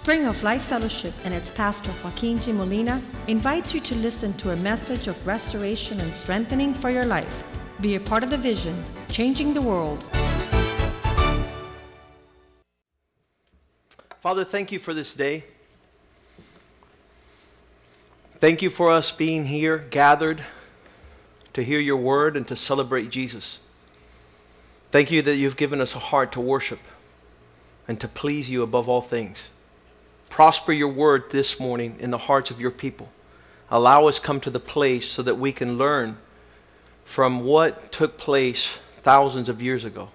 Spring of Life Fellowship and its pastor Joaquin G. Molina invites you to listen to a message of restoration and strengthening for your life. Be a part of the vision, changing the world. Father, thank you for this day. Thank you for us being here, gathered to hear your word and to celebrate Jesus. Thank you that you've given us a heart to worship and to please you above all things. Prosper your word this morning in the hearts of your people. Allow us come to the place so that we can learn from what took place thousands of years ago.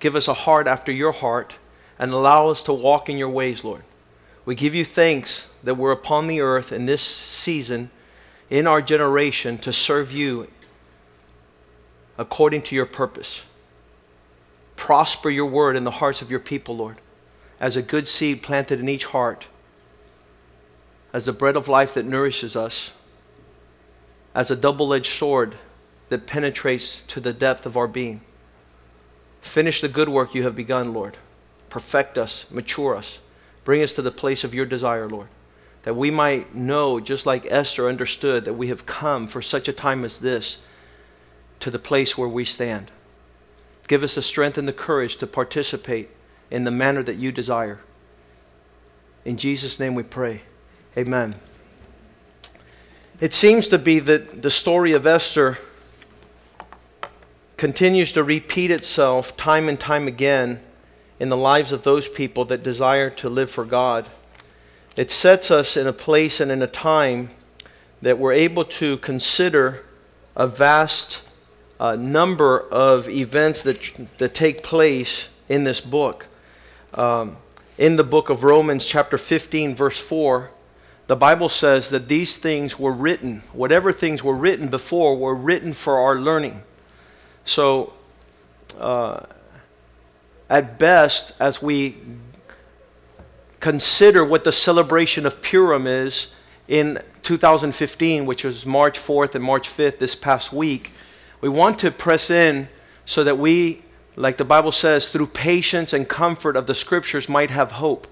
Give us a heart after your heart and allow us to walk in your ways, Lord. We give you thanks that we're upon the earth in this season, in our generation, to serve you according to your purpose. Prosper your word in the hearts of your people, Lord as a good seed planted in each heart, as the bread of life that nourishes us, as a double edged sword that penetrates to the depth of our being. Finish the good work you have begun, Lord. Perfect us, mature us, bring us to the place of your desire, Lord, that we might know, just like Esther understood, that we have come for such a time as this to the place where we stand. Give us the strength and the courage to participate in the manner that you desire. In Jesus' name we pray. Amen. It seems to be that the story of Esther continues to repeat itself time and time again in the lives of those people that desire to live for God. It sets us in a place and in a time that we're able to consider a vast uh, number of events that, that take place in this book um, in the book of Romans, chapter 15, verse 4, the Bible says that these things were written, whatever things were written before, were written for our learning. So, uh, at best, as we consider what the celebration of Purim is in 2015, which was March 4th and March 5th this past week, we want to press in so that we like the Bible says, through patience and comfort of the scriptures might have hope.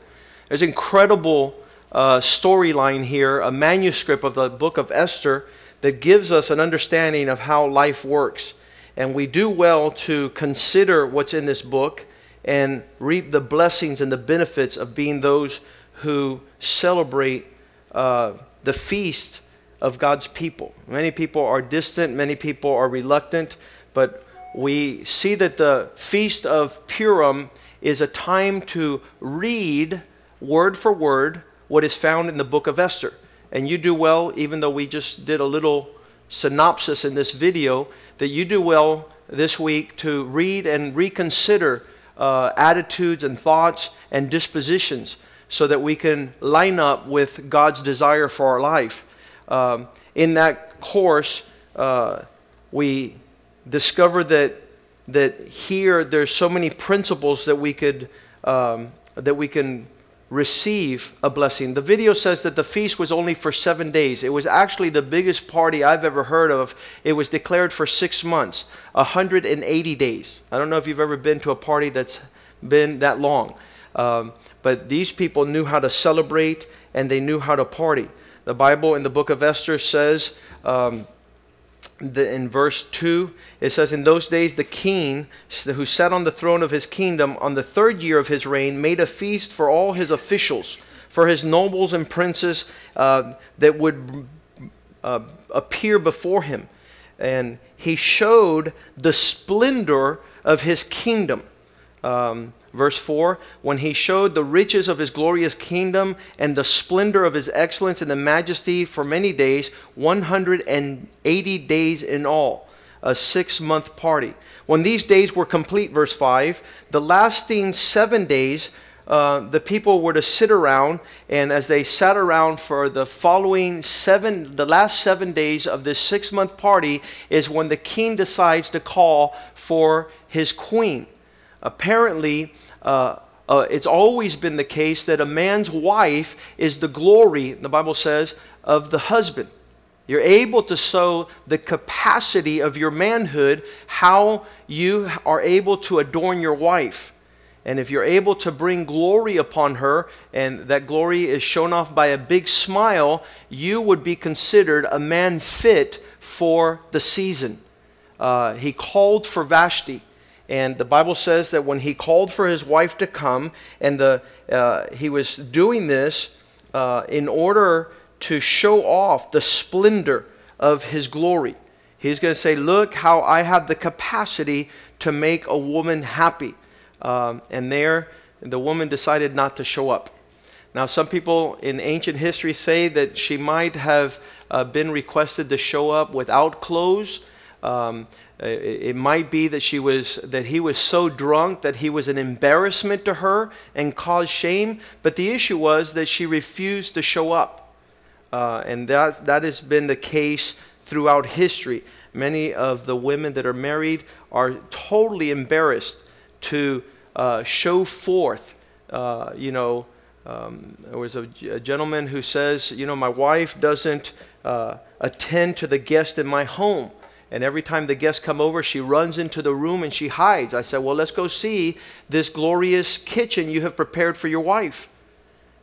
There's incredible uh, storyline here, a manuscript of the book of Esther that gives us an understanding of how life works. And we do well to consider what's in this book and reap the blessings and the benefits of being those who celebrate uh, the feast of God's people. Many people are distant, many people are reluctant, but we see that the Feast of Purim is a time to read word for word what is found in the book of Esther. And you do well, even though we just did a little synopsis in this video, that you do well this week to read and reconsider uh, attitudes and thoughts and dispositions so that we can line up with God's desire for our life. Um, in that course, uh, we discover that that here there's so many principles that we could um, that we can receive a blessing. The video says that the feast was only for seven days. It was actually the biggest party I've ever heard of. It was declared for six months, 180 days. I don't know if you've ever been to a party that's been that long, um, but these people knew how to celebrate and they knew how to party. The Bible in the book of Esther says. Um, the, in verse 2, it says, In those days the king, who sat on the throne of his kingdom on the third year of his reign, made a feast for all his officials, for his nobles and princes uh, that would uh, appear before him. And he showed the splendor of his kingdom. Um, Verse 4 When he showed the riches of his glorious kingdom and the splendor of his excellence and the majesty for many days, 180 days in all, a six month party. When these days were complete, verse 5, the lasting seven days, uh, the people were to sit around, and as they sat around for the following seven, the last seven days of this six month party, is when the king decides to call for his queen. Apparently, uh, uh, it's always been the case that a man's wife is the glory, the Bible says, of the husband. You're able to show the capacity of your manhood, how you are able to adorn your wife. And if you're able to bring glory upon her, and that glory is shown off by a big smile, you would be considered a man fit for the season. Uh, he called for Vashti. And the Bible says that when he called for his wife to come, and the, uh, he was doing this uh, in order to show off the splendor of his glory. He's going to say, Look how I have the capacity to make a woman happy. Um, and there, the woman decided not to show up. Now, some people in ancient history say that she might have uh, been requested to show up without clothes. Um, it, it, might be that she was that he was so drunk that he was an embarrassment to her and caused shame. But the issue was that she refused to show up, uh, and that that has been the case throughout history. Many of the women that are married are totally embarrassed to uh, show forth. Uh, you know, um, there was a, a, gentleman who says, you know, my wife doesn't uh, attend to the guest in my home. And every time the guests come over, she runs into the room and she hides. I said, Well, let's go see this glorious kitchen you have prepared for your wife.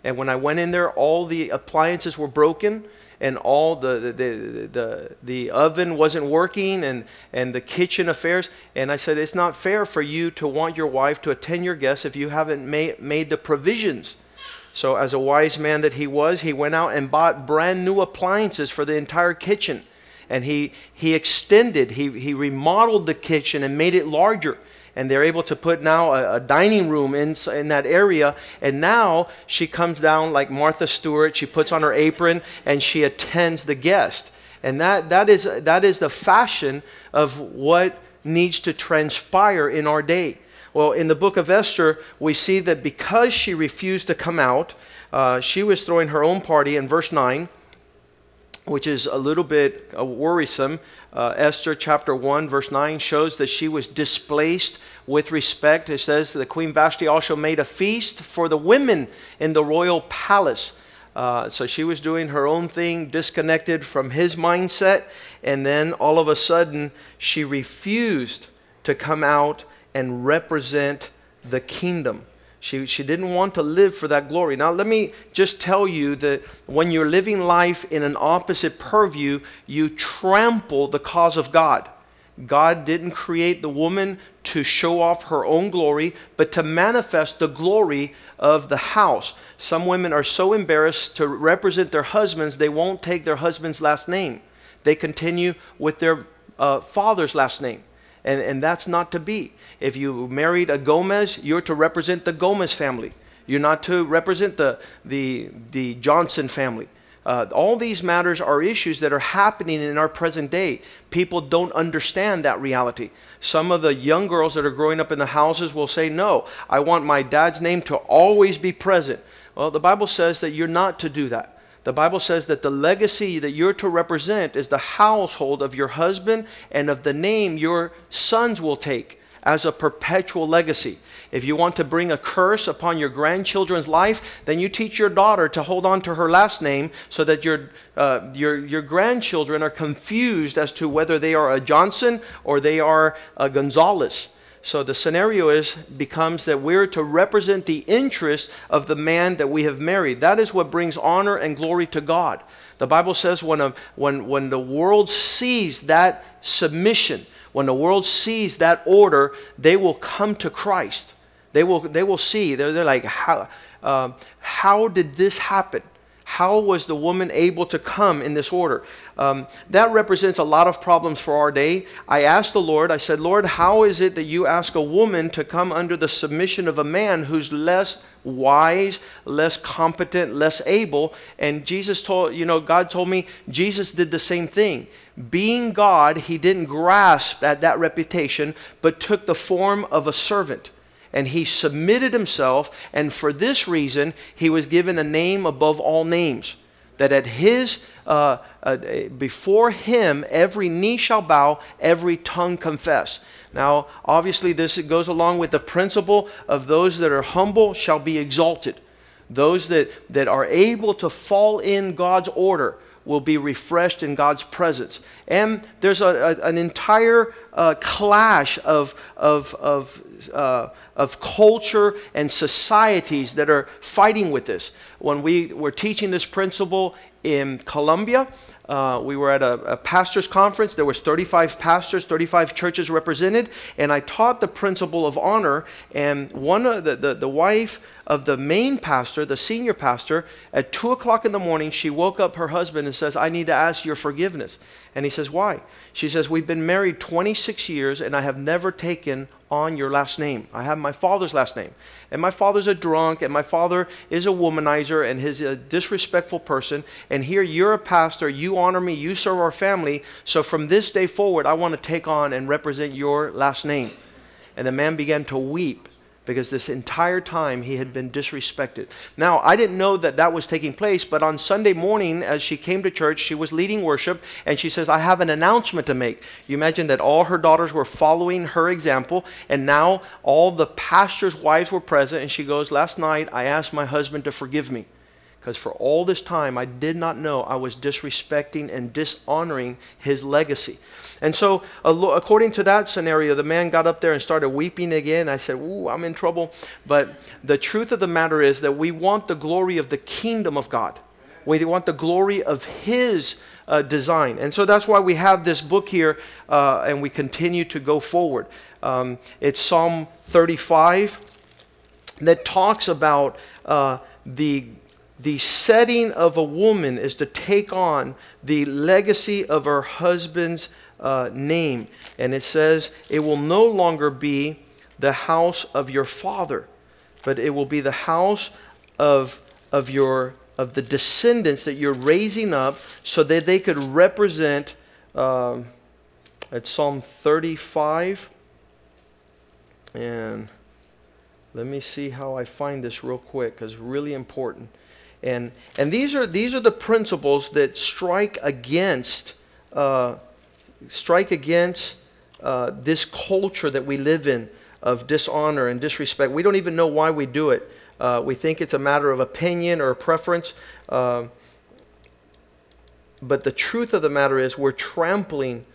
And when I went in there, all the appliances were broken and all the, the, the, the, the oven wasn't working and, and the kitchen affairs. And I said, It's not fair for you to want your wife to attend your guests if you haven't made, made the provisions. So, as a wise man that he was, he went out and bought brand new appliances for the entire kitchen. And he, he extended, he, he remodeled the kitchen and made it larger and they're able to put now a, a, dining room in, in that area. And now she comes down like Martha Stewart. She puts on her apron and she attends the guest. And that, that, is, that is the fashion of what needs to transpire in our day. Well, in the book of Esther, we see that because she refused to come out, uh, she was throwing her own party in verse 9 which is a little bit uh, worrisome. Uh, Esther chapter 1, verse 9 shows that she was displaced with respect. It says that Queen Vashti also made a feast for the women in the royal palace. Uh, so she was doing her own thing, disconnected from his mindset, and then all of a sudden she refused to come out and represent the kingdom. She, she didn't want to live for that glory. Now, let me just tell you that when you're living life in an opposite purview, you trample the cause of God. God didn't create the woman to show off her own glory, but to manifest the glory of the house. Some women are so embarrassed to represent their husbands, they won't take their husband's last name. They continue with their uh, father's last name. And, and that's not to be. If you married a Gomez, you're to represent the Gomez family. You're not to represent the, the, the Johnson family. Uh, all these matters are issues that are happening in our present day. People don't understand that reality. Some of the young girls that are growing up in the houses will say, No, I want my dad's name to always be present. Well, the Bible says that you're not to do that. The Bible says that the legacy that you're to represent is the household of your husband and of the name your sons will take as a perpetual legacy. If you want to bring a curse upon your grandchildren's life, then you teach your daughter to hold on to her last name so that your, uh, your, your grandchildren are confused as to whether they are a Johnson or they are a Gonzalez. So the scenario is becomes that we're to represent the interest of the man that we have married. That is what brings honor and glory to God. The Bible says when, a, when, when the world sees that submission, when the world sees that order, they will come to Christ. They will, they will see. They're, they're like, how, uh, how did this happen? How was the woman able to come in this order? Um, that represents a lot of problems for our day. I asked the Lord, I said, Lord, how is it that you ask a woman to come under the submission of a man who's less wise, less competent, less able? And Jesus told, you know, God told me Jesus did the same thing. Being God, he didn't grasp at that reputation, but took the form of a servant and he submitted himself, and for this reason, he was given a name above all names. That at his, uh, uh, before him, every knee shall bow, every tongue confess. Now, obviously, this goes along with the principle of those that are humble shall be exalted. Those that, that are able to fall in God's order will be refreshed in God's presence. And there's a, a, an entire uh, clash of, of, of, uh, of culture and societies that are fighting with this. When we were teaching this principle in Colombia, uh, we were at a, a, pastors conference there was 35 pastors 35 churches represented and i taught the principle of honor and one of the, the, the wife of the main pastor the senior pastor at 2 o'clock in the morning she woke up her husband and says i need to ask your forgiveness and he says why she says we've been married 26 years and i have never taken on your last name. I have my father's last name. And my father's a drunk, and my father is a womanizer, and he's a disrespectful person. And here you're a pastor, you honor me, you serve our family. So from this day forward, I want to take on and represent your last name. And the man began to weep because this entire time he had been disrespected. Now, I didn't know that that was taking place, but on Sunday morning, as she came to church, she was leading worship, and she says, I have an announcement to make. You imagine that all her daughters were following her example, and now all the pastors' wives were present, and she goes, Last night I asked my husband to forgive me because for all this time I did not know I was disrespecting and dishonoring his legacy. And so, according to that scenario, the man got up there and started weeping again. I said, Ooh, I'm in trouble. But the truth of the matter is that we want the glory of the kingdom of God, we want the glory of his. Uh, design. And so that's why we have this book here uh, and we continue to go forward. Um, it's Psalm 35 that talks about uh, the the setting of a woman is to take on the legacy of her husband's uh, name. And it says, it will no longer be the house of your father, but it will be the house of, of, your, of the descendants that you're raising up so that they could represent. Um, at Psalm 35. And let me see how I find this real quick because really important. And, and these, are, these are the principles that strike against, uh, strike against uh, this culture that we live in of dishonor and disrespect. We don't even know why we do it. Uh, we think it's a matter of opinion or preference. Uh, but the truth of the matter is, we're trampling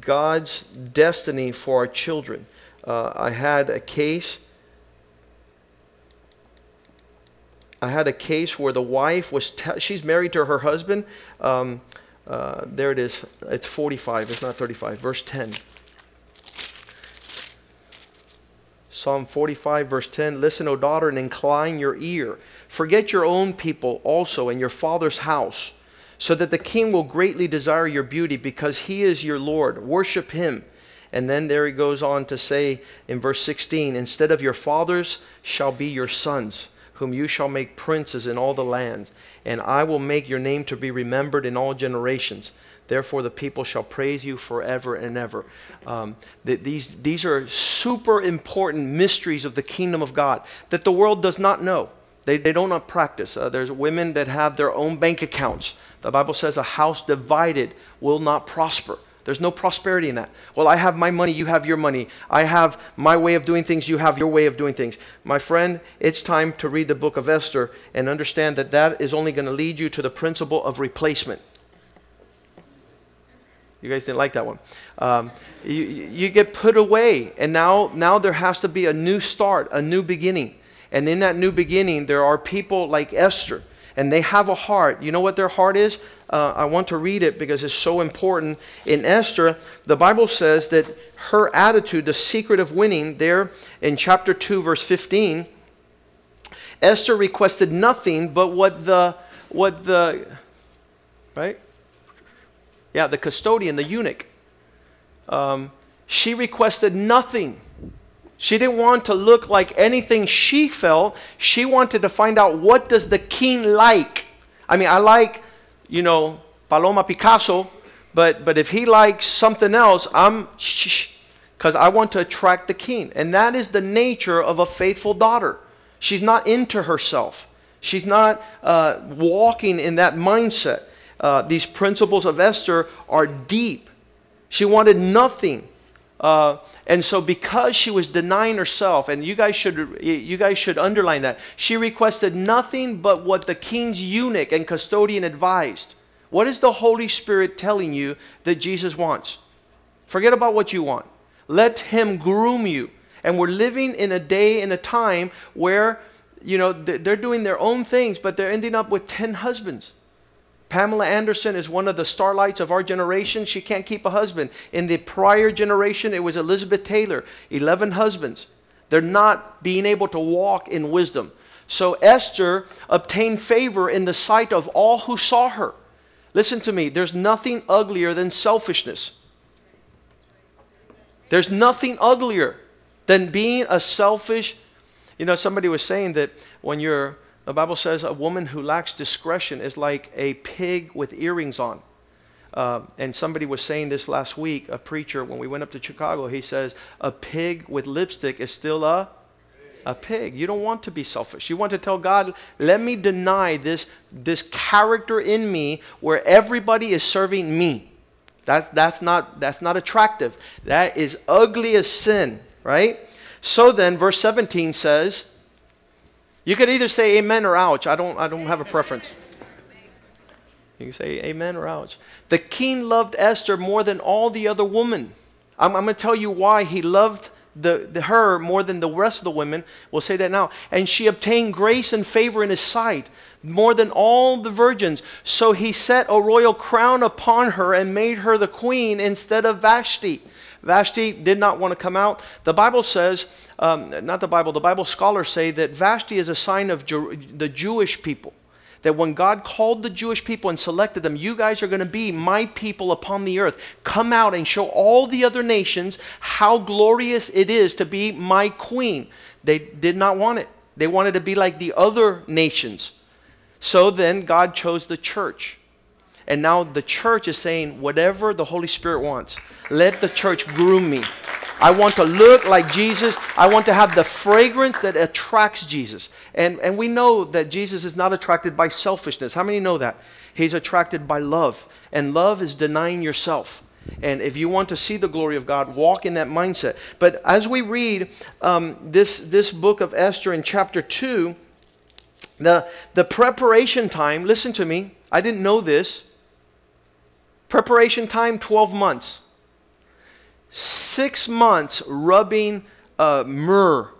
God's destiny for our children. Uh, I had a case I had a case where the wife was, te- she's married to her husband. Um, uh, there it is. It's 45, it's not 35. Verse 10. Psalm 45, verse 10 Listen, O daughter, and incline your ear. Forget your own people also and your father's house, so that the king will greatly desire your beauty because he is your Lord. Worship him. And then there he goes on to say in verse 16 Instead of your fathers shall be your sons whom you shall make princes in all the lands, and I will make your name to be remembered in all generations. Therefore, the people shall praise you forever and ever. Um, these, these are super important mysteries of the kingdom of God that the world does not know. They, they don't practice. Uh, there's women that have their own bank accounts. The Bible says a house divided will not prosper. There's no prosperity in that. Well, I have my money, you have your money. I have my way of doing things, you have your way of doing things. My friend, it's time to read the book of Esther and understand that that is only going to lead you to the principle of replacement. You guys didn't like that one. Um, you, you get put away, and now, now there has to be a new start, a new beginning. And in that new beginning, there are people like Esther and they have a heart. You know what their heart is? Uh, I want to read it because it's so important. In Esther, the Bible says that her attitude, the secret of winning, there in chapter 2, verse 15, Esther requested nothing but what the, what the, right? Yeah, the custodian, the eunuch. Um, she requested nothing she didn't want to look like anything she felt. She wanted to find out what does the king like. I mean, I like, you know, Paloma Picasso, but but if he likes something else, I'm shh, because I want to attract the king. And that is the nature of a faithful daughter. She's not into herself. She's not uh, walking in that mindset. Uh, these principles of Esther are deep. She wanted nothing Uh, and so because she was denying herself and you guys should you guys should underline that she requested nothing but what the king's eunuch and custodian advised. What is the holy spirit telling you that jesus wants? Forget about what you want. Let him groom you. And we're living in a day in a time where you know they're doing their own things but they're ending up with 10 husbands Pamela Anderson is one of the starlights of our generation. She can't keep a husband. In the prior generation, it was Elizabeth Taylor, 11 husbands. They're not being able to walk in wisdom. So Esther obtained favor in the sight of all who saw her. Listen to me, there's nothing uglier than selfishness. There's nothing uglier than being a selfish. You know, somebody was saying that when you're the Bible says a woman who lacks discretion is like a pig with earrings on. Uh, and somebody was saying this last week, a preacher, when we went up to Chicago, he says, a pig with lipstick is still a, a pig. You don't want to be selfish. You want to tell God, let me deny this, this character in me where everybody is serving me. That's, that's, not, that's not attractive. That is ugly as sin, right? So then, verse 17 says, you could either say amen or ouch. I don't, I don't have a preference. You can say amen or ouch. The king loved Esther more than all the other women. I'm, I'm going to tell you why he loved the, the, her more than the rest of the women. We'll say that now. And she obtained grace and favor in his sight more than all the virgins. So he set a royal crown upon her and made her the queen instead of Vashti. Vashti did not want to come out. The Bible says, um, not the Bible, the Bible scholars say that Vashti is a sign of Jer- the Jewish people. That when God called the Jewish people and selected them, you guys are going to be my people upon the earth. Come out and show all the other nations how glorious it is to be my queen. They did not want it, they wanted to be like the other nations. So then God chose the church. And now the church is saying, whatever the Holy Spirit wants, let the church groom me. I want to look like Jesus. I want to have the fragrance that attracts Jesus. And, and we know that Jesus is not attracted by selfishness. How many know that? He's attracted by love. And love is denying yourself. And if you want to see the glory of God, walk in that mindset. But as we read um, this, this book of Esther in chapter 2, the, the preparation time, listen to me, I didn't know this. Preparation time 12 months. Six months rubbing uh, myrrh,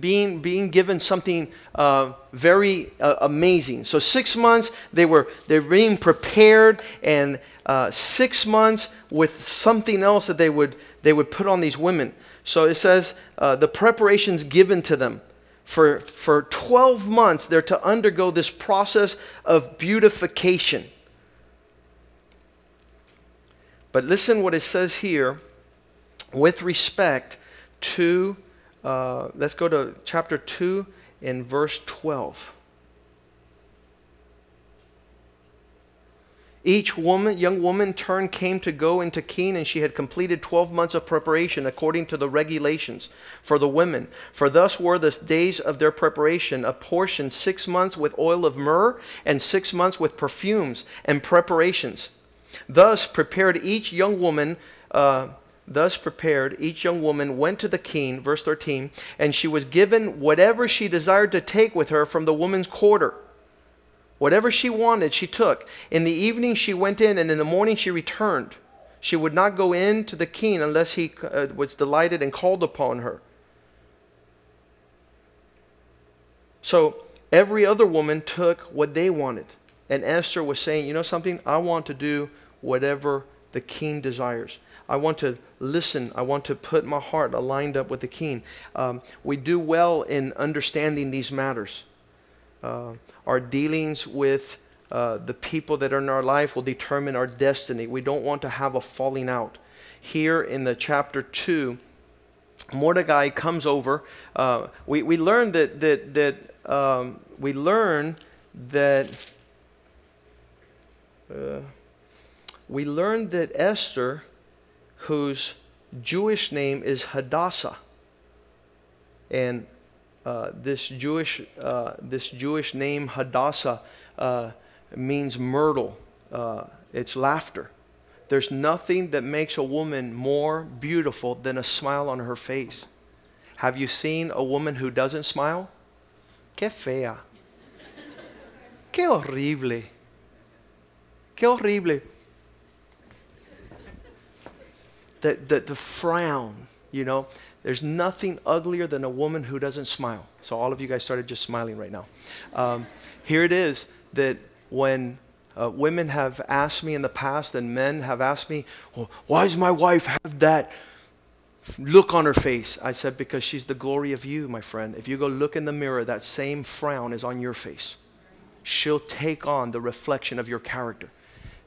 being, being given something uh, very uh, amazing. So, six months they were they're being prepared, and uh, six months with something else that they would, they would put on these women. So, it says uh, the preparations given to them for, for 12 months, they're to undergo this process of beautification. But listen what it says here with respect to, uh, let's go to chapter 2 and verse 12. Each woman, young woman turn came to go into Keen, and she had completed 12 months of preparation according to the regulations for the women. For thus were the days of their preparation, apportioned six months with oil of myrrh, and six months with perfumes and preparations. Thus prepared each young woman, uh, thus prepared each young woman went to the king, verse 13, and she was given whatever she desired to take with her from the woman's quarter. Whatever she wanted, she took. In the evening she went in, and in the morning she returned. She would not go in to the king unless he uh, was delighted and called upon her. So every other woman took what they wanted. And Esther was saying, You know something? I want to do whatever the king desires. I want to listen. I want to put my heart aligned up with the king. Um, we do well in understanding these matters. Uh, our dealings with uh, the people that are in our life will determine our destiny. We don't want to have a falling out. Here in the chapter 2, Mordecai comes over. Uh, we, we learn that, that, that um, we learn that uh, we learned that Esther, whose Jewish name is Hadassah, and uh, this Jewish uh, this Jewish name Hadassah uh, means myrtle. Uh, it's laughter. There's nothing that makes a woman more beautiful than a smile on her face. Have you seen a woman who doesn't smile? Qué fea. Qué horrible. Qué horrible. The, the, the frown, you know. There's nothing uglier than a woman who doesn't smile. So, all of you guys started just smiling right now. Um, here it is that when uh, women have asked me in the past, and men have asked me, well, why does my wife have that look on her face? I said, because she's the glory of you, my friend. If you go look in the mirror, that same frown is on your face. She'll take on the reflection of your character.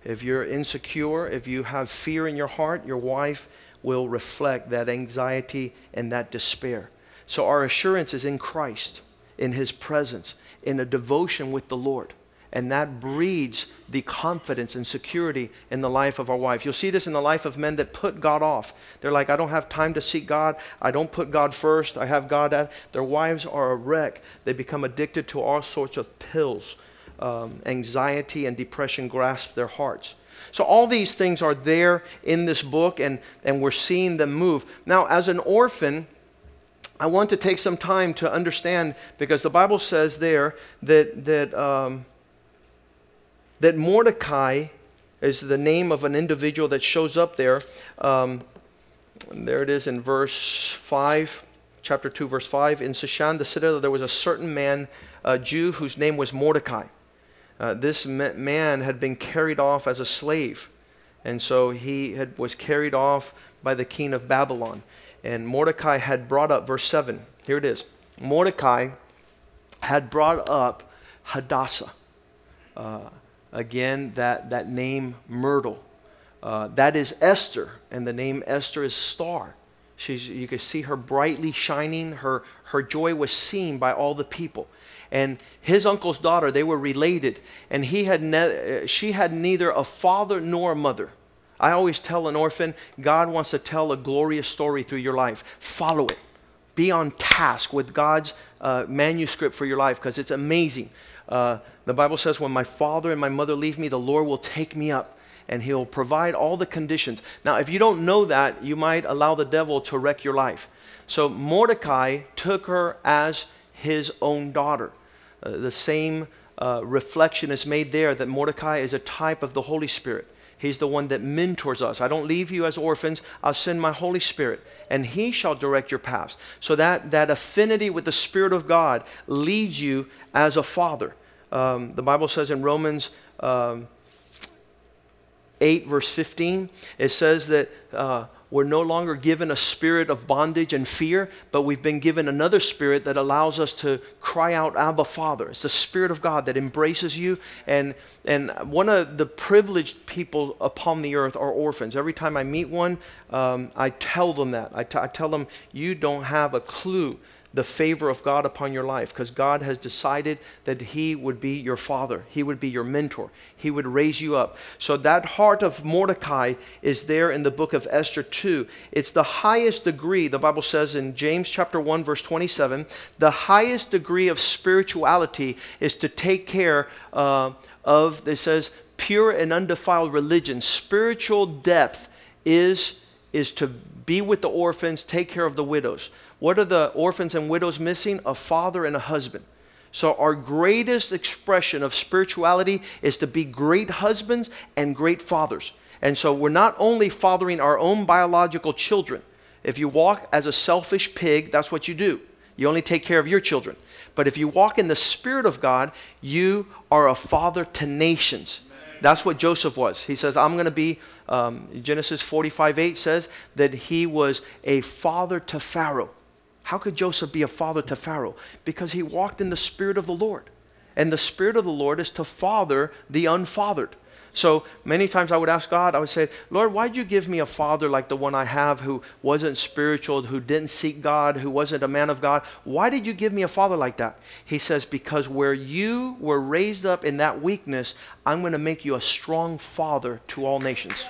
If you're insecure, if you have fear in your heart, your wife will reflect that anxiety and that despair. So our assurance is in Christ, in His presence, in a devotion with the Lord. And that breeds the confidence and security in the life of our wife. You'll see this in the life of men that put God off. They're like, I don't have time to seek God. I don't put God first. I have God at. Their wives are a wreck. They become addicted to all sorts of pills. Um, anxiety and depression grasp their hearts. So, all these things are there in this book, and, and we're seeing them move. Now, as an orphan, I want to take some time to understand because the Bible says there that, that um, that Mordecai is the name of an individual that shows up there. Um, there it is in verse 5, chapter 2, verse 5. In Shushan, the citadel, there was a certain man, a Jew, whose name was Mordecai. Uh, this man had been carried off as a slave, and so he had, was carried off by the king of Babylon. And Mordecai had brought up, verse 7, here it is. Mordecai had brought up Hadassah. Uh, Again, that, that name Myrtle. Uh, that is Esther, and the name Esther is star. She's, you could see her brightly shining. Her, her joy was seen by all the people. And his uncle's daughter, they were related, and he had ne- she had neither a father nor a mother. I always tell an orphan, God wants to tell a glorious story through your life. Follow it. Be on task with God's uh, manuscript for your life because it's amazing. Uh, the Bible says, When my father and my mother leave me, the Lord will take me up and he'll provide all the conditions. Now, if you don't know that, you might allow the devil to wreck your life. So Mordecai took her as his own daughter. Uh, the same uh, reflection is made there that Mordecai is a type of the Holy Spirit. He's the one that mentors us. I don't leave you as orphans. I'll send my Holy Spirit, and He shall direct your paths. So that, that affinity with the Spirit of God leads you as a father. Um, the Bible says in Romans um, 8, verse 15, it says that. Uh, we're no longer given a spirit of bondage and fear, but we've been given another spirit that allows us to cry out, Abba, Father. It's the Spirit of God that embraces you. And, and one of the privileged people upon the earth are orphans. Every time I meet one, um, I tell them that. I, t- I tell them, you don't have a clue the favor of God upon your life because God has decided that He would be your father, He would be your mentor, He would raise you up. So that heart of Mordecai is there in the book of Esther 2. It's the highest degree, the Bible says in James chapter 1, verse 27, the highest degree of spirituality is to take care uh, of, it says, pure and undefiled religion. Spiritual depth is, is to be with the orphans, take care of the widows. What are the orphans and widows missing? A father and a husband. So, our greatest expression of spirituality is to be great husbands and great fathers. And so, we're not only fathering our own biological children. If you walk as a selfish pig, that's what you do. You only take care of your children. But if you walk in the Spirit of God, you are a father to nations. That's what Joseph was. He says, I'm going to be, um, Genesis 45 8 says that he was a father to Pharaoh. How could Joseph be a father to Pharaoh? Because he walked in the Spirit of the Lord. And the Spirit of the Lord is to father the unfathered. So many times I would ask God, I would say, Lord, why'd you give me a father like the one I have who wasn't spiritual, who didn't seek God, who wasn't a man of God? Why did you give me a father like that? He says, Because where you were raised up in that weakness, I'm going to make you a strong father to all nations.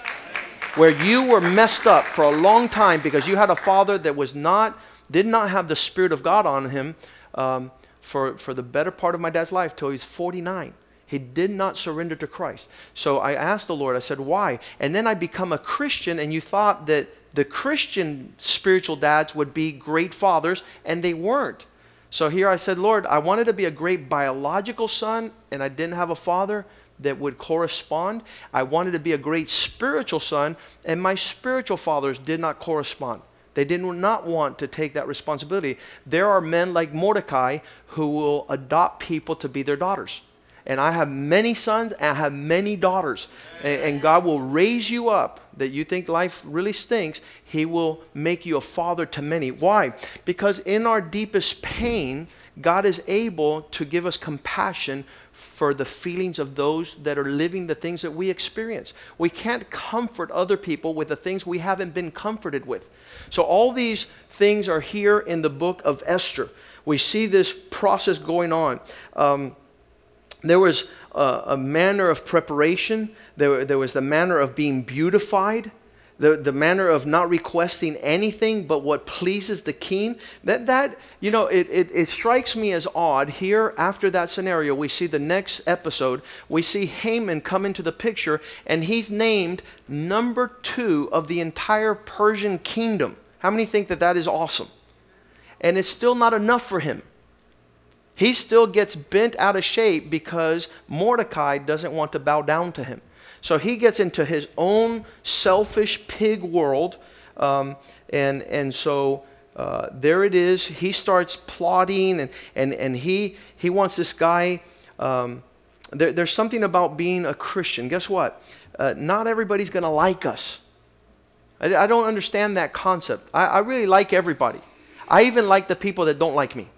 Where you were messed up for a long time because you had a father that was not did not have the Spirit of God on him um, for, for the better part of my dad's life till he was 49. He did not surrender to Christ. So I asked the Lord, I said, why? And then I become a Christian, and you thought that the Christian spiritual dads would be great fathers, and they weren't. So here I said, Lord, I wanted to be a great biological son, and I didn't have a father that would correspond. I wanted to be a great spiritual son, and my spiritual fathers did not correspond. They did not want to take that responsibility. There are men like Mordecai who will adopt people to be their daughters. And I have many sons and I have many daughters. And, and, God will raise you up that you think life really stinks. He will make you a father to many. Why? Because in our deepest pain, God is able to give us compassion for the feelings of those that are living the things that we experience. We can't comfort other people with the things we haven't been comforted with. So, all these things are here in the book of Esther. We see this process going on. Um, there was a, a, manner of preparation, there, there was the manner of being beautified the, the manner of not requesting anything but what pleases the king, that, that you know, it, it, it strikes me as odd. Here, after that scenario, we see the next episode, we see Haman come into the picture, and he's named number two of the entire Persian kingdom. How many think that that is awesome? And it's still not enough for him. He still gets bent out of shape because Mordecai doesn't want to bow down to him. So he gets into his own selfish pig world. Um, and, and so uh, there it is. He starts plotting, and, and, and he, he wants this guy. Um, there, there's something about being a Christian. Guess what? Uh, not everybody's going to like us. I, I, don't understand that concept. I, I really like everybody. I even like the people that don't like me.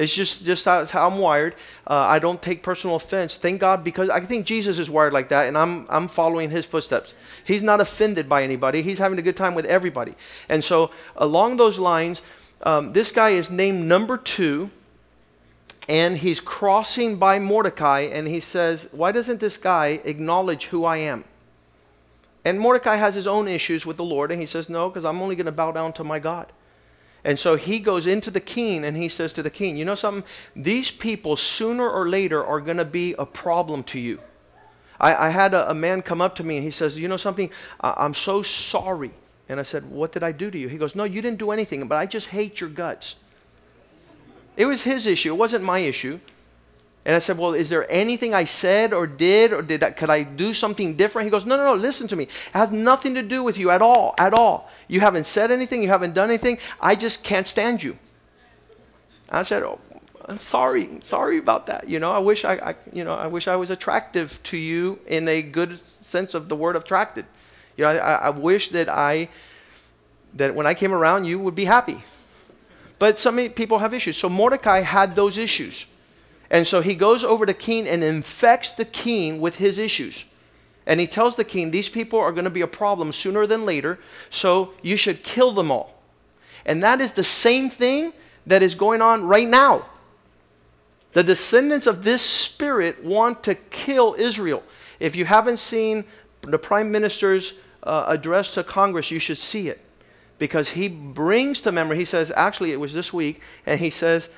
It's just, just how, how I'm wired. Uh, I don't take personal offense. Thank God because I think Jesus is wired like that and I'm, I'm following his footsteps. He's not offended by anybody, he's having a good time with everybody. And so, along those lines, um, this guy is named number two and he's crossing by Mordecai and he says, Why doesn't this guy acknowledge who I am? And Mordecai has his own issues with the Lord and he says, No, because I'm only going to bow down to my God. And so he goes into the king and he says to the king, You know something? These people sooner or later are going to be a problem to you. I, I had a, a, man come up to me and he says, You know something? I, I'm so sorry. And I said, What did I do to you? He goes, No, you didn't do anything, but I just hate your guts. It was his issue, it wasn't my issue. And I said, Well, is there anything I said or did, or did I, could I do something different? He goes, No, no, no, listen to me. It has nothing to do with you at all, at all. You haven't said anything, you haven't done anything. I just can't stand you. I said, Oh, I'm sorry, sorry about that. You know, I wish I, I, you know, I wish I was attractive to you in a good sense of the word attracted. You know, I, I wish that I, that when I came around, you would be happy. But some people have issues. So Mordecai had those issues. And so he goes over to king and infects the king with his issues. And he tells the king, These people are going to be a problem sooner than later, so you should kill them all. And that is the same thing that is going on right now. The descendants of this spirit want to kill Israel. If you haven't seen the prime minister's uh, address to Congress, you should see it. Because he brings to memory, he says, actually, it was this week, and he says,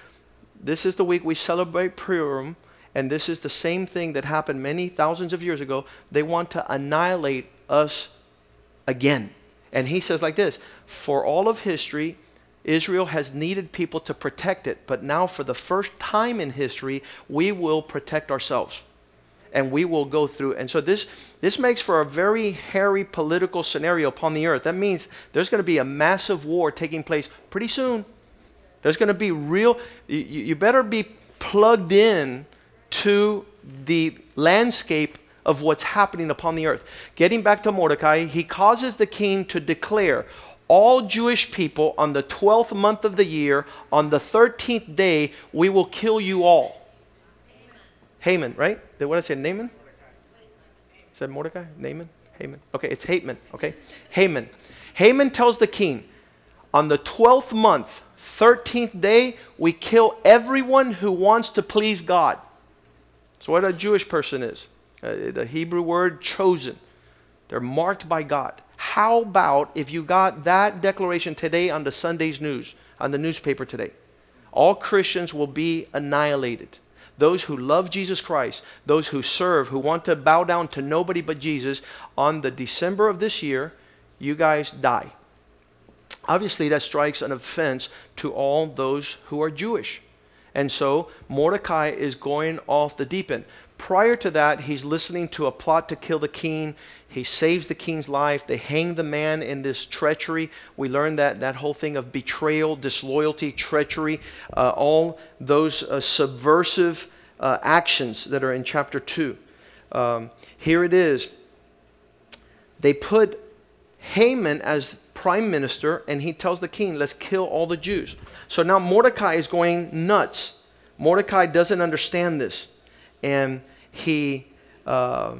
this is the week we celebrate Purim, and this is the same thing that happened many thousands of years ago. They want to annihilate us again. And he says like this For all of history, Israel has needed people to protect it, but now for the first time in history, we will protect ourselves. And we will go through. And so this, this makes for a very hairy political scenario upon the earth. That means there's going to be a massive war taking place pretty soon. There's going to be real, you, you better be plugged in to the landscape of what's happening upon the earth. Getting back to Mordecai, he causes the king to declare all Jewish people on the 12th month of the year, on the 13th day, we will kill you all. Haman, right? Did what I say, Naaman? Said Mordecai? Naaman? Haman? Okay, it's Haman, okay? Haman. Haman tells the king, on the 12th month, 13th day, we kill everyone who wants to please God. That's what a Jewish person is. Uh, the Hebrew word chosen. They're marked by God. How about if you got that declaration today on the Sunday's news, on the newspaper today? All Christians will be annihilated. those who love Jesus Christ, those who serve, who want to bow down to nobody but Jesus, on the December of this year, you guys die. Obviously, that strikes an offense to all those who are Jewish. And so Mordecai is going off the deep end. Prior to that, he's listening to a plot to kill the king. He saves the king's life. They hang the man in this treachery. We learn that that whole thing of betrayal, disloyalty, treachery, uh, all those uh, subversive uh, actions that are in chapter 2. Um, here it is. They put Haman as prime minister, and he tells the king, Let's kill all the Jews. So now Mordecai is going nuts. Mordecai doesn't understand this. And he uh,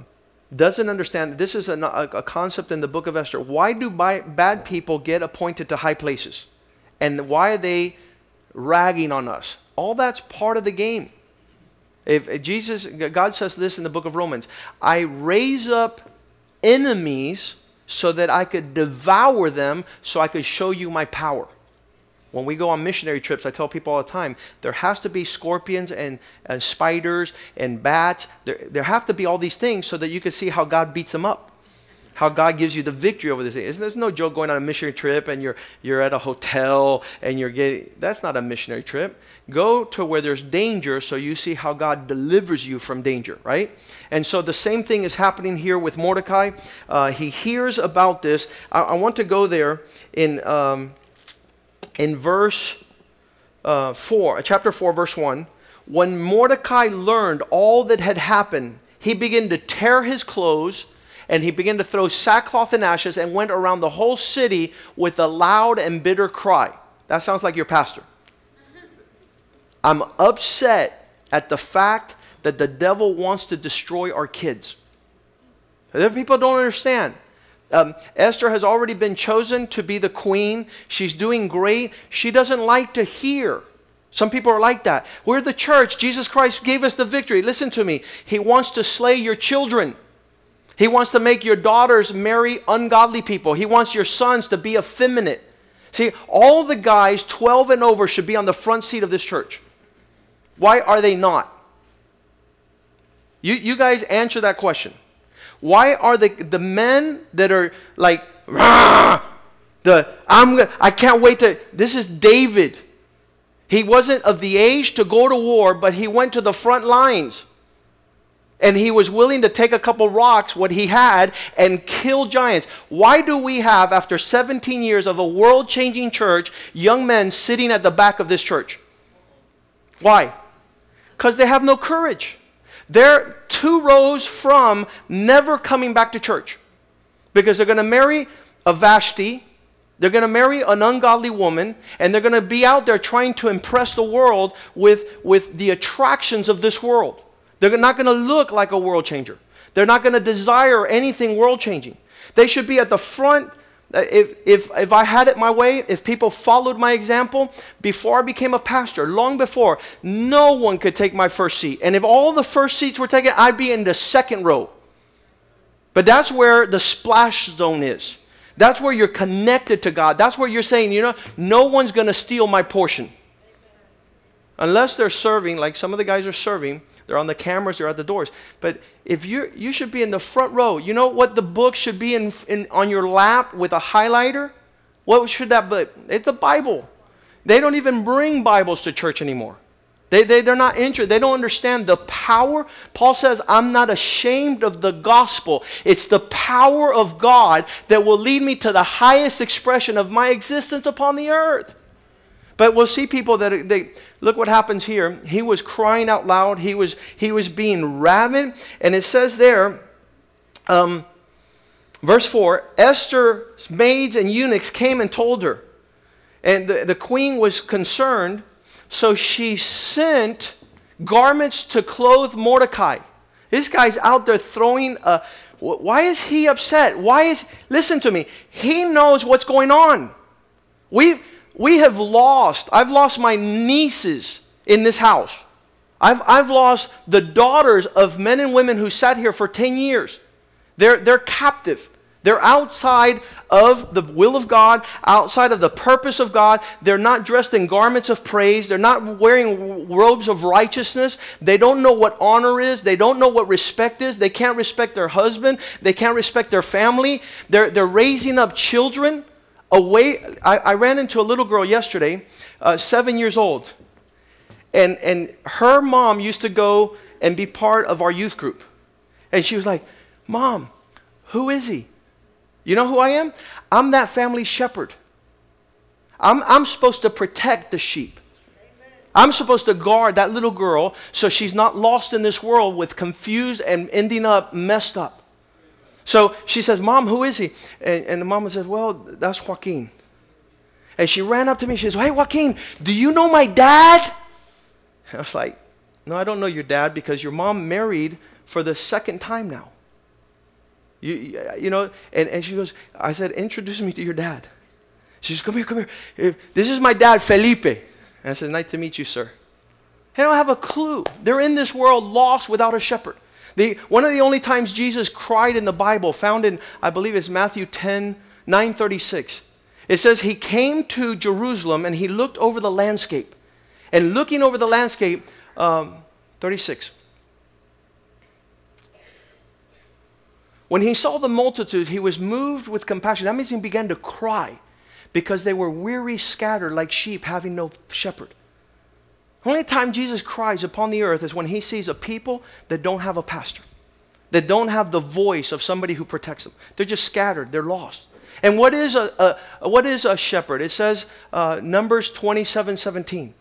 doesn't understand this is a, a, concept in the book of Esther. Why do bad people get appointed to high places? And why are they ragging on us? All that's part of the game. If, if Jesus, God says this in the book of Romans I raise up enemies so that I could devour them so I could show you my power. When we go on missionary trips, I tell people all the time there has to be scorpions and, and spiders and bats. There, there have to be all these things so that you can see how God beats them up, how God gives you the victory over this thing. There's no joke going on a missionary trip and you're, you're at a hotel and you're getting, that's not a missionary trip. Go to where there's danger so you see how God delivers you from danger, right? And so the same thing is happening here with Mordecai. Uh, he hears about this. I, I, want to go there in. Um, in verse uh, 4, chapter 4, verse 1, when Mordecai learned all that had happened, he began to tear his clothes and he began to throw sackcloth and ashes and went around the whole city with a loud and bitter cry. That sounds like your pastor. I'm upset at the fact that the devil wants to destroy our kids. Other People don't understand. Um, Esther has already been chosen to be the queen. She's doing great. She doesn't like to hear. Some people are like that. We're the church. Jesus Christ gave us the victory. Listen to me. He wants to slay your children. He wants to make your daughters marry ungodly people. He wants your sons to be effeminate. See, all the guys 12 and over should be on the front seat of this church. Why are they not? You, you guys answer that question. Why are the, the men that are like, the I'm I can't wait to this is David. He wasn't of the age to go to war, but he went to the front lines. And he was willing to take a couple rocks, what he had, and kill giants. Why do we have, after 17 years of a world changing church, young men sitting at the back of this church? Why? Because they have no courage. They're two rows from never coming back to church because they're going to marry a Vashti, they're going to marry an ungodly woman, and they're going to be out there trying to impress the world with, with the attractions of this world. They're not going to look like a world changer. They're not going to desire anything world changing. They should be at the front uh, if, if, if I had it my way, if people followed my example, before I became a pastor, long before, no one could take my first seat. And if all the first seats were taken, I'd be in the second row. But that's where the splash zone is. That's where you're connected to God. That's where you're saying, you know, no one's going to steal my portion. Unless they're serving, like some of the guys are serving, they're on the cameras, they're at the doors. But if you you should be in the front row. You know what the book should be in, in on your lap with a highlighter? What should that be? It's the Bible. They don't even bring Bibles to church anymore. They, they, they're not interested. They don't understand the power. Paul says, I'm not ashamed of the gospel. It's the power of God that will lead me to the highest expression of my existence upon the earth. But we'll see people that they look what happens here. He was crying out loud. He was he was being rabid, and it says there, um, verse four: Esther's maids and eunuchs came and told her, and the, the queen was concerned, so she sent garments to clothe Mordecai. This guy's out there throwing a. Why is he upset? Why is listen to me? He knows what's going on. We've we have lost, I've lost my nieces in this house. I've, I've lost the daughters of men and women who sat here for 10 years. They're, they're captive. They're outside of the will of God, outside of the purpose of God. They're not dressed in garments of praise. They're not wearing robes of righteousness. They don't know what honor is. They don't know what respect is. They can't respect their husband. They can't respect their family. They're, they're raising up children away. I, I ran into a little girl yesterday, uh, seven years old. And, and her mom used to go and be part of our youth group. And she was like, Mom, who is he? You know who I am? I'm that family shepherd. I'm, I'm supposed to protect the sheep. I'm supposed to guard that little girl so she's not lost in this world with confused and ending up messed up. So she says, Mom, who is he? And, and the mama says, Well, that's Joaquin. And she ran up to me. She says, Hey, Joaquin, do you know my dad? And I was like, No, I don't know your dad because your mom married for the second time now. You, you uh, know, and, and she goes, I said, introduce me to your dad. She says, come here, come here. This is my dad, Felipe. And I said, nice to meet you, sir. They don't have a clue. They're in this world lost without a shepherd. The, one of the only times Jesus cried in the Bible, found in, I believe it's Matthew 10, 936. It says he came to Jerusalem and he looked over the landscape. And looking over the landscape, um, 36. When he saw the multitude, he was moved with compassion. That means he began to cry because they were weary, scattered like sheep, having no shepherd. Only time Jesus cries upon the earth is when he sees a people that don't have a pastor, that don't have the voice of somebody who protects them. They're just scattered, they're lost. And what is a, a what is a shepherd? It says uh, Numbers 27 17.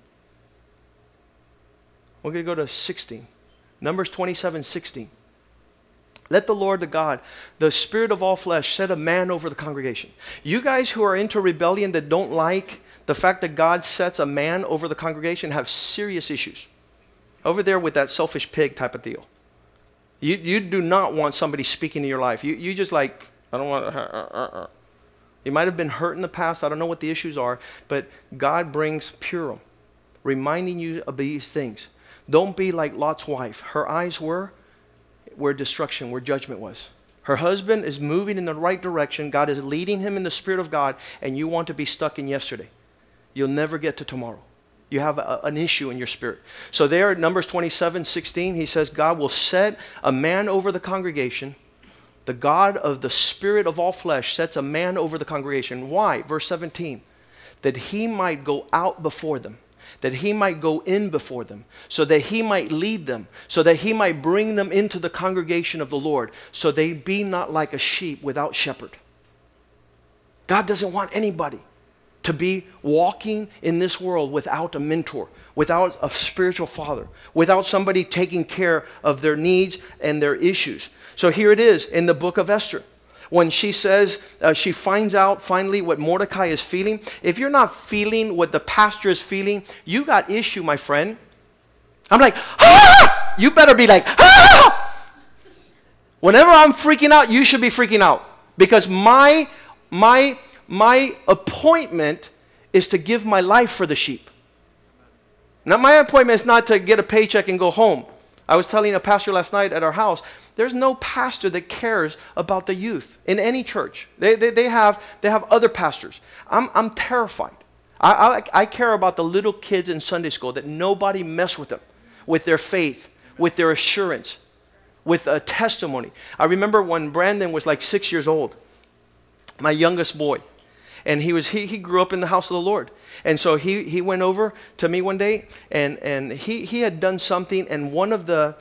We're going to go to 16. Numbers 27 16. Let the Lord, the God, the Spirit of all flesh, set a man over the congregation. You guys who are into rebellion that don't like the fact that God sets a man over the congregation have serious issues. Over there with that selfish pig type of deal. You, you do not want somebody speaking in your life. You, you just like, I don't want, uh, uh, uh. You might have been hurt in the past. I don't know what the issues are, but God brings Purim, reminding you of these things. Don't be like Lot's wife. Her eyes were where destruction, where judgment was. Her husband is moving in the right direction. God is leading him in the Spirit of God, and you want to be stuck in yesterday. You'll never get to tomorrow. You have a, an issue in your spirit. So, there, Numbers 27 16, he says, God will set a man over the congregation. The God of the Spirit of all flesh sets a man over the congregation. Why? Verse 17, that he might go out before them that he might go in before them, so that he might lead them, so that he might bring them into the congregation of the Lord, so they be not like a sheep without shepherd. God doesn't want anybody to be walking in this world without a mentor, without a spiritual father, without somebody taking care of their needs and their issues. So here it is in the book of Esther when she says uh, she finds out finally what Mordecai is feeling, if you're not feeling what the pastor is feeling, you got issue, my friend. I'm like, ah! You better be like, ah! Whenever I'm freaking out, you should be freaking out because my my my appointment is to give my life for the sheep. Now, my appointment is not to get a paycheck and go home. I was telling a pastor last night at our house, there's no pastor that cares about the youth in any church. They, they, they, have, they have other pastors. I'm, I'm terrified. I, I, I care about the little kids in Sunday school that nobody mess with them, with their faith, with their assurance, with a testimony. I remember when Brandon was like six years old, my youngest boy and he was he, he grew up in the house of the lord. And so he, he went over to me one day and, and he, he had done something and one of the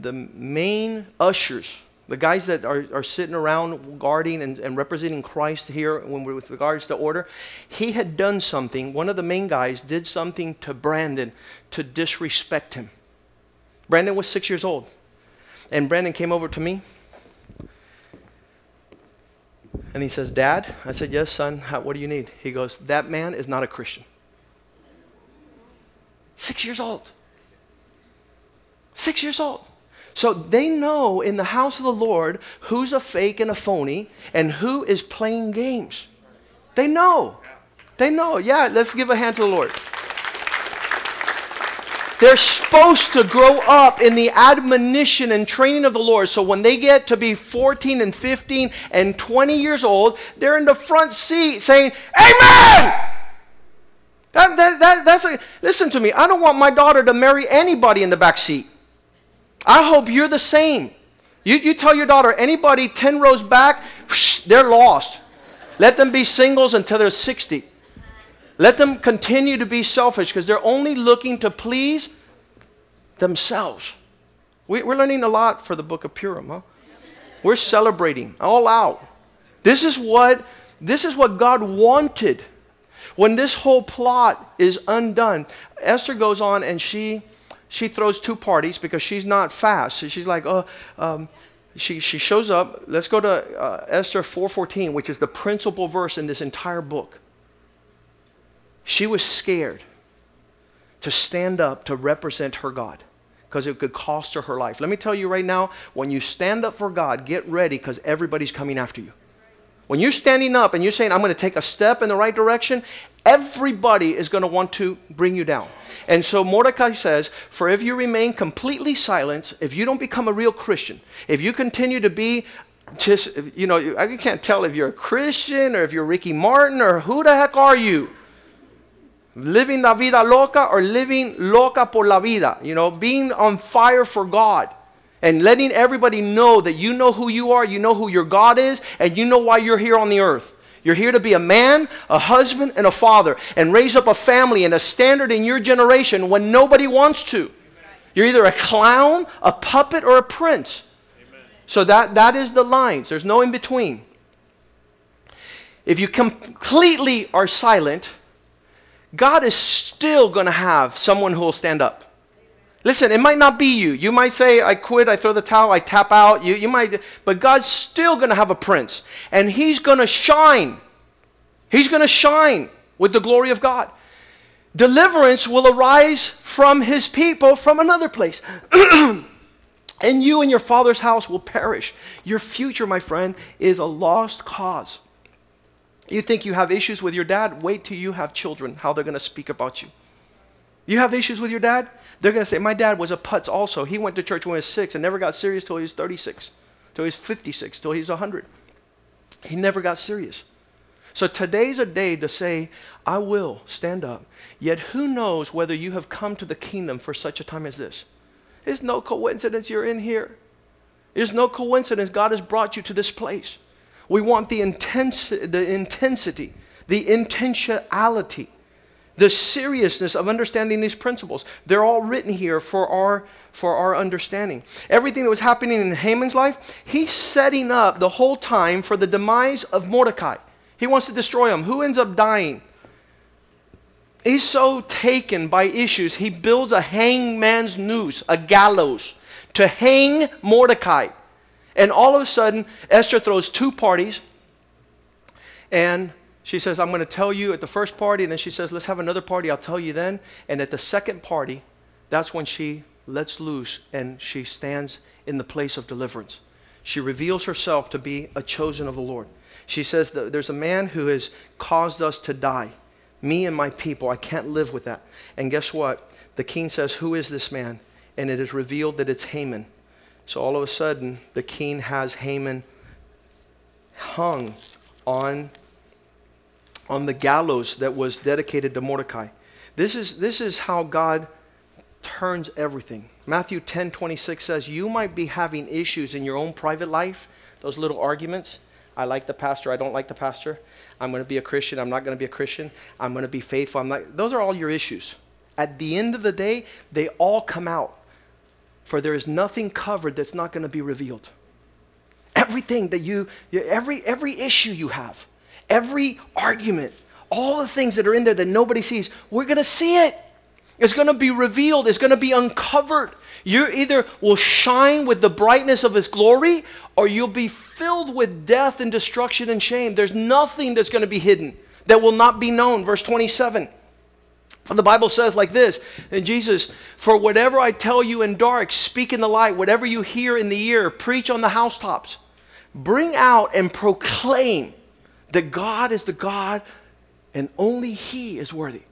the main ushers the guys that are, are sitting around guarding and, and representing christ here when we're with regards to order he had done something. One of the main guys did something to brandon to disrespect him. Brandon was six years old. And brandon came over to me and he says, Dad? I said, Yes, son. How, what do you need? He goes, That man is not a Christian. Six years old. Six years old. So they know in the house of the Lord who's a fake and a phony and who is playing games. They know. They know. Yeah, let's give a hand to the Lord. They're supposed to grow up in the admonition and training of the Lord. So when they get to be 14 and 15 and 20 years old, they're in the front seat saying, Amen! That, that, that, that's a, listen to me. I don't want my daughter to marry anybody in the back seat. I hope you're the same. You, you tell your daughter, anybody 10 rows back, they're lost. Let them be singles until they're 60. Let them continue to be selfish because they're only looking to please themselves. We, are learning a lot for the book of Purim, huh? We're celebrating all out. This is what this is what God wanted. When this whole plot is undone, Esther goes on and she she throws two parties because she's not fast. She's like, oh, um, she, she shows up. Let's go to uh, Esther 4.14, which is the principal verse in this entire book. She was scared to stand up to represent her God because it could cost her her life. Let me tell you right now when you stand up for God, get ready because everybody's coming after you. When you're standing up and you're saying, I'm going to take a step in the right direction, everybody is going to want to bring you down. And so Mordecai says, For if you remain completely silent, if you don't become a real Christian, if you continue to be just, you know, I can't tell if you're a Christian or if you're Ricky Martin or who the heck are you? Living la vida loca or living loca por la vida, you know, being on fire for God and letting everybody know that you know who you are, you know who your God is, and you know why you're here on the earth. You're here to be a man, a husband, and a father, and raise up a family and a standard in your generation when nobody wants to. You're either a clown, a puppet, or a prince. So that, that is the lines. There's no in between. If you completely are silent, God is still going to have someone who will stand up. Listen, it might not be you. You might say, I quit, I throw the towel, I tap out. You, you might, but God's still going to have a prince, and he's going to shine. He's going to shine with the glory of God. Deliverance will arise from his people from another place. and you and your father's house will perish. Your future, my friend, is a lost cause. You think you have issues with your dad? Wait till you have children, how they're going to speak about you. You have issues with your dad? They're going to say, My dad was a putz also. He went to church when he was six and never got serious till he was 36, till he was 56, till he was 100. He never got serious. So today's a day to say, I will stand up. Yet who knows whether you have come to the kingdom for such a time as this? It's no coincidence you're in here. It's no coincidence God has brought you to this place. We want the, intense, the intensity, the intentionality the seriousness of understanding these principles. They're all written here for our, for our understanding. Everything that was happening in Haman's life, he's setting up the whole time for the demise of Mordecai. He wants to destroy him. Who ends up dying? He's so taken by issues, he builds a hangman's noose, a gallows, to hang Mordecai. And all of a sudden, Esther throws two parties, and she says, I'm going to tell you at the first party, and then she says, Let's have another party, I'll tell you then. And at the second party, that's when she lets loose and she stands in the place of deliverance. She reveals herself to be a chosen of the Lord. She says there's a man who has caused us to die. Me and my people, I can't live with that. And guess what? The king says, Who is this man? And it is revealed that it's Haman. So all of a sudden, the king has Haman hung on on the gallows that was dedicated to Mordecai. This is, this is how God turns everything. Matthew 10 26 says, You might be having issues in your own private life, those little arguments. I like the pastor, I don't like the pastor. I'm going to be a Christian, I'm not going to be a Christian. I'm going to be faithful, I'm not. Those are all your issues. At the end of the day, they all come out. For there is nothing covered that's not going to be revealed. Everything that you, every, every issue you have, every argument, all the things that are in there that nobody sees, we're going to see it. It's going to be revealed, it's going to be uncovered. You either will shine with the brightness of His glory or you'll be filled with death and destruction and shame. There's nothing that's going to be hidden that will not be known. Verse 27. The Bible says like this, and Jesus, for whatever I tell you in dark, speak in the light. Whatever you hear in the ear, preach on the housetops. Bring out and proclaim that God is the God and only He is worthy.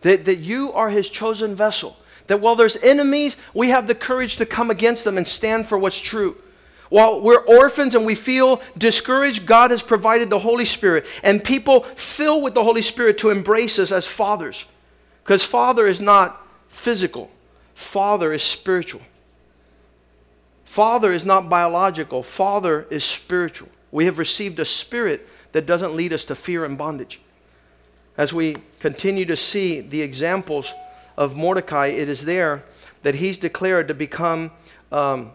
That, that you are His chosen vessel. That while there's enemies, we have the courage to come against them and stand for what's true. While we're orphans and we feel discouraged, God has provided the Holy Spirit and people fill with the Holy Spirit to embrace us as fathers. Because father is not physical, father is spiritual. Father is not biological, father is spiritual. We have received a spirit that doesn't lead us to fear and bondage. As we continue to see the examples of Mordecai, it is there that he's declared to become, um,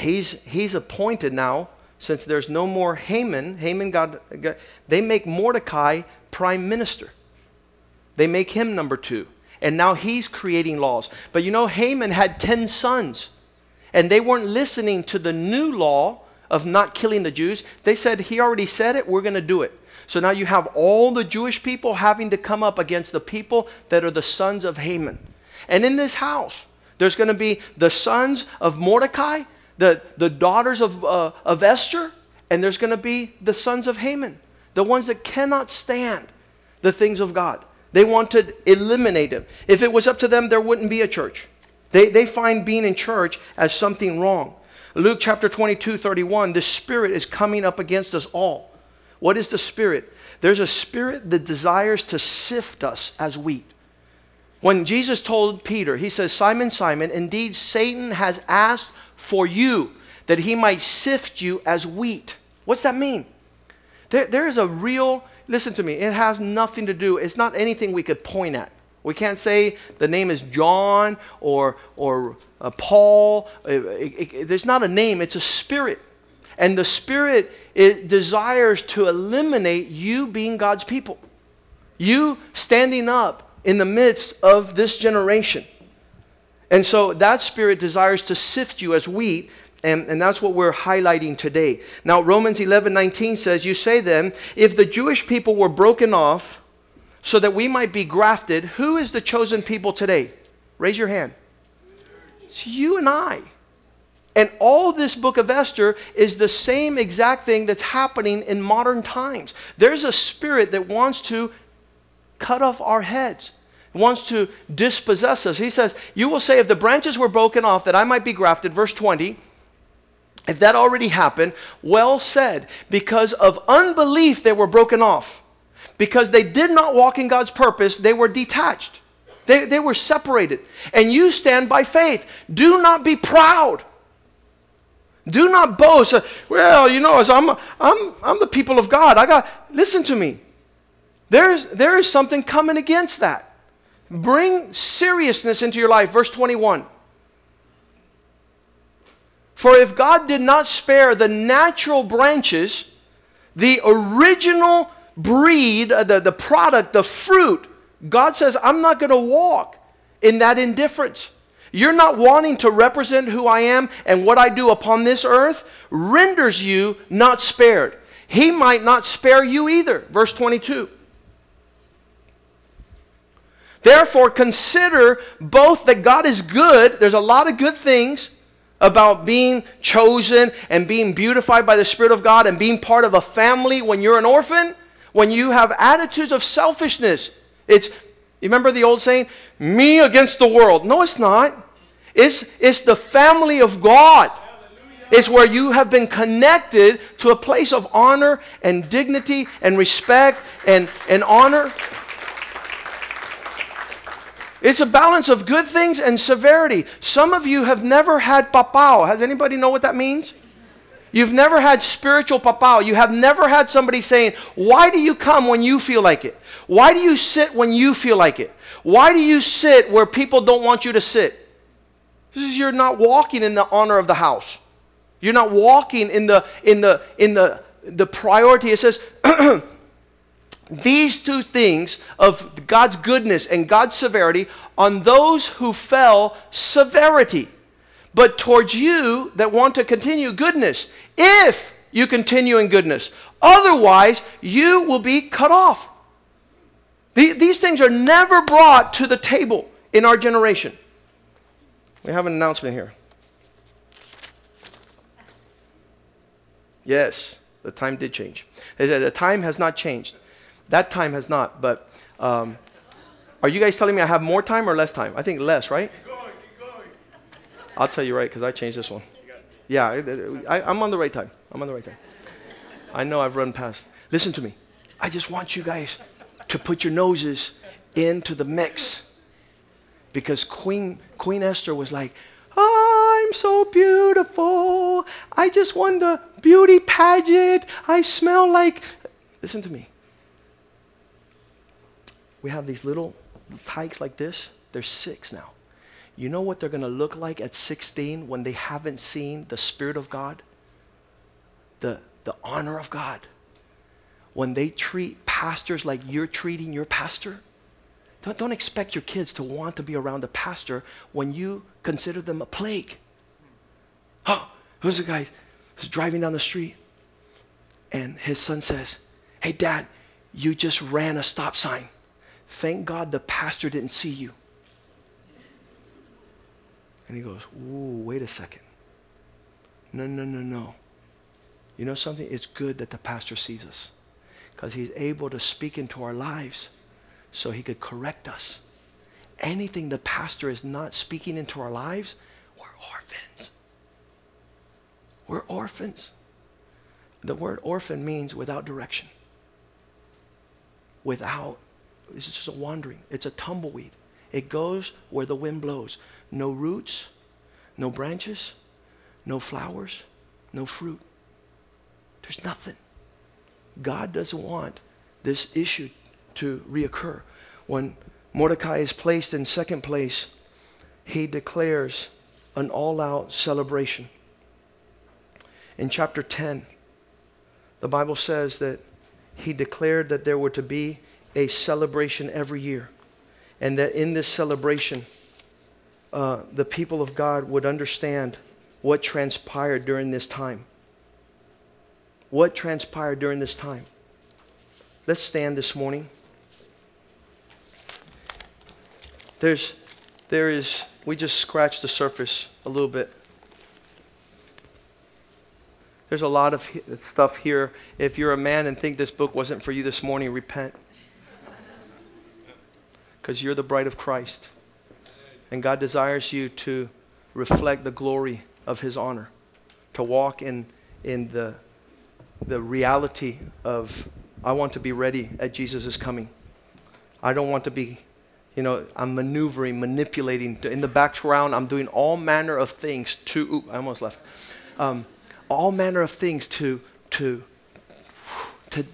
he's, he's appointed now, since there's no more Haman, Haman got, they make Mordecai prime minister. They make him number two. And now he's creating laws. But you know, Haman had 10 sons, and they weren't listening to the new law of not killing the Jews. They said, He already said it, we're going to do it. So now you have all the Jewish people having to come up against the people that are the sons of Haman. And in this house, there's going to be the sons of Mordecai, the, the daughters of, uh, of Esther, and there's going to be the sons of Haman, the ones that cannot stand the things of God. They want to eliminate them. If it was up to them, there wouldn't be a church. They, they find being in church as something wrong. Luke chapter 22, 31, the Spirit is coming up against us all. What is the Spirit? There's a spirit that desires to sift us as wheat. When Jesus told Peter, he says, Simon, Simon, indeed Satan has asked for you that he might sift you as wheat. What's that mean? There, there is a real, listen to me, it has nothing to do, it's not anything we could point at. We can't say the name is John or, or uh, Paul. It, it, it, there's not a name, it's a spirit. And the spirit it desires to eliminate you being God's people. You standing up in the midst of this generation. And so that spirit desires to sift you as wheat, and, and that's what we're highlighting today. Now, Romans 11 19 says, You say then, if the Jewish people were broken off, so that we might be grafted. Who is the chosen people today? Raise your hand. It's you and I. And all this book of Esther is the same exact thing that's happening in modern times. There's a spirit that wants to cut off our heads, wants to dispossess us. He says, You will say, if the branches were broken off, that I might be grafted. Verse 20. If that already happened, well said. Because of unbelief, they were broken off because they did not walk in God's purpose, they were detached. They, they were separated. And you stand by faith. Do not be proud. Do not boast. Uh, well, you know, I'm, I'm, I'm the people of God. I got, listen to me. There's, there is something coming against that. Bring seriousness into your life. Verse 21. For if God did not spare the natural branches, the original breed, uh, the, the product, the fruit, God says, I'm not going to walk in that indifference. You're not wanting to represent who I am and what I do upon this earth renders you not spared. He might not spare you either. Verse 22. Therefore, consider both that God is good, there's a lot of good things about being chosen and being beautified by the Spirit of God and being part of a family when you're an orphan when you have attitudes of selfishness. It's, you remember the old saying, me against the world. No, it's not. It's, it's the family of God. It's where you have been connected to a place of honor and dignity and respect and, and honor. It's a balance of good things and severity. Some of you have never had papao. Has anybody know what that means? You've never had spiritual papao. You have never had somebody saying, Why do you come when you feel like it? Why do you sit when you feel like it? Why do you sit where people don't want you to sit? Because you're not walking in the honor of the house. You're not walking in the in the in the the priority. It says these two things of God's goodness and God's severity on those who fell severity but towards you that want to continue goodness, if you continue in goodness. Otherwise, you will be cut off. These things are never brought to the table in our generation. We have an announcement here. Yes, the time did change. They said the time has not changed. That time has not, but um, Are you guys telling me I have more time or less time? I think less, right? Keep going, keep going. I'll tell you right, because I changed this one. Yeah, I, I'm on the right time. I'm on the right time. I know I've run past. Listen to me. I just want you guys to put your noses into the mix. Because Queen, Queen Esther was like, I'm so beautiful. I just won the beauty pageant. I smell like. Listen to me. We have these little tykes like this. They're six now. You know what they're going to look like at 16 when they haven't seen the Spirit of God? The, the honor of God. When they treat pastors like you're treating your pastor? Don't, don't expect your kids to want to be around a pastor when you consider them a plague. Oh, who's the guy who's driving down the street? And his son says, Hey, dad, you just ran a stop sign. Thank God the pastor didn't see you. And he goes, Ooh, wait a second. No, no, no, no. You know something? It's good that the pastor sees us because he's able to speak into our lives so he could correct us. Anything the pastor is not speaking into our lives, we're orphans. We're orphans. The word orphan means without direction. Without, is just a wandering. It's a tumbleweed. It goes where the wind blows. No roots, no branches, no flowers, no fruit. There's nothing. God doesn't want this issue to reoccur. When Mordecai is placed in second place, he declares an all out celebration. In chapter 10, the Bible says that he declared that there were to be a celebration every year, and that in this celebration, uh, the people of God would understand what transpired during this time what transpired during this time. Let's stand this morning. There's, there is, we just scratched the surface a little bit. There's a lot of stuff here. If you're a man and think this book wasn't for you this morning, repent. Because you're the bride of Christ. And God desires you to reflect the glory of His honor, to walk in, in the the reality of I want to be ready at Jesus' coming. I don't want to be, you know, I'm maneuvering, manipulating. In the background, I'm doing all manner of things to, ooh, I almost left. Um, all manner of things to, to, to,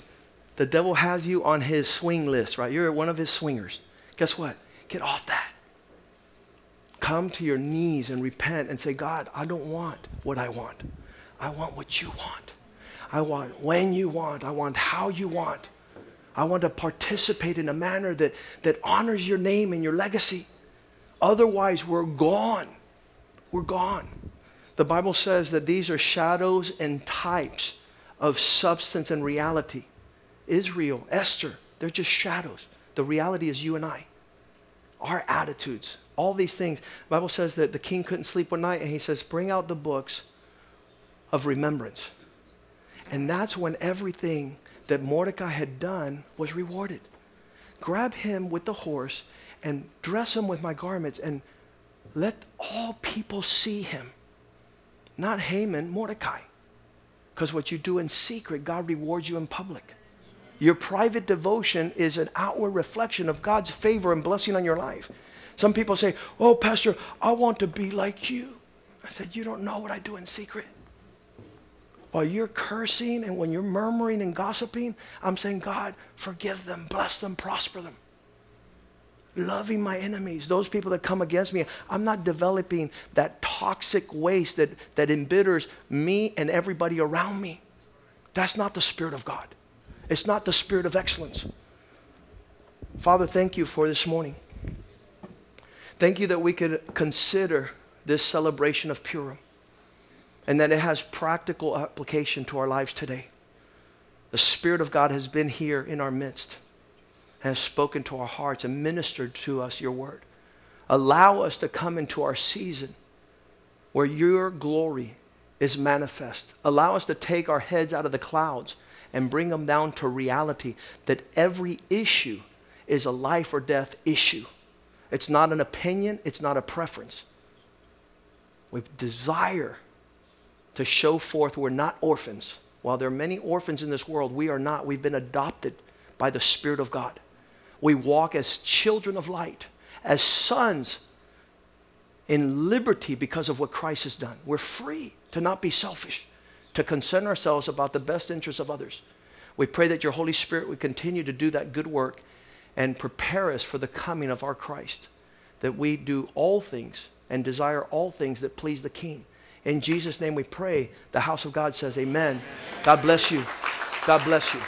the devil has you on his swing list, right? You're one of his swingers. Guess what? Get off that. Come to your knees and repent and say, God, I don't want what I want. I want what you want. I want when you want. I want how you want. I want to participate in a manner that, that honors your name and your legacy. Otherwise, we're gone. We're gone. The Bible says that these are shadows and types of substance and reality. Israel, Esther, they're just shadows. The reality is you and I. Our attitudes, all these things. The Bible says that the king couldn't sleep one night, and he says, Bring out the books of remembrance. And that's when everything that Mordecai had done was rewarded. Grab him with the horse and dress him with my garments and let all people see him. Not Haman, Mordecai. Because what you do in secret, God rewards you in public. Your private devotion is an outward reflection of God's favor and blessing on your life. Some people say, Oh, Pastor, I want to be like you. I said, You don't know what I do in secret while you're cursing and when you're murmuring and gossiping, I'm saying, God, forgive them, bless them, prosper them. Loving my enemies, those people that come against me. I'm not developing that toxic waste that, that embitters me and everybody around me. That's not the Spirit of God. It's not the Spirit of excellence. Father, thank you for this morning. Thank you that we could consider this celebration of Purim and that it has practical application to our lives today. The Spirit of God has been here in our midst, has spoken to our hearts and ministered to us your word. Allow us to come into our season where your glory is manifest. Allow us to take our heads out of the clouds and bring them down to reality that every issue is a life or death issue. It's not an opinion, it's not a preference. We desire to show forth we're not orphans. While there are many orphans in this world, we are not. We've been adopted by the Spirit of God. We walk as children of light, as sons in liberty because of what Christ has done. We're free to not be selfish, to concern ourselves about the best interests of others. We pray that your Holy Spirit would continue to do that good work and prepare us for the coming of our Christ, that we do all things and desire all things that please the King. In Jesus' name we pray. The house of God says, Amen. God bless you. God bless you.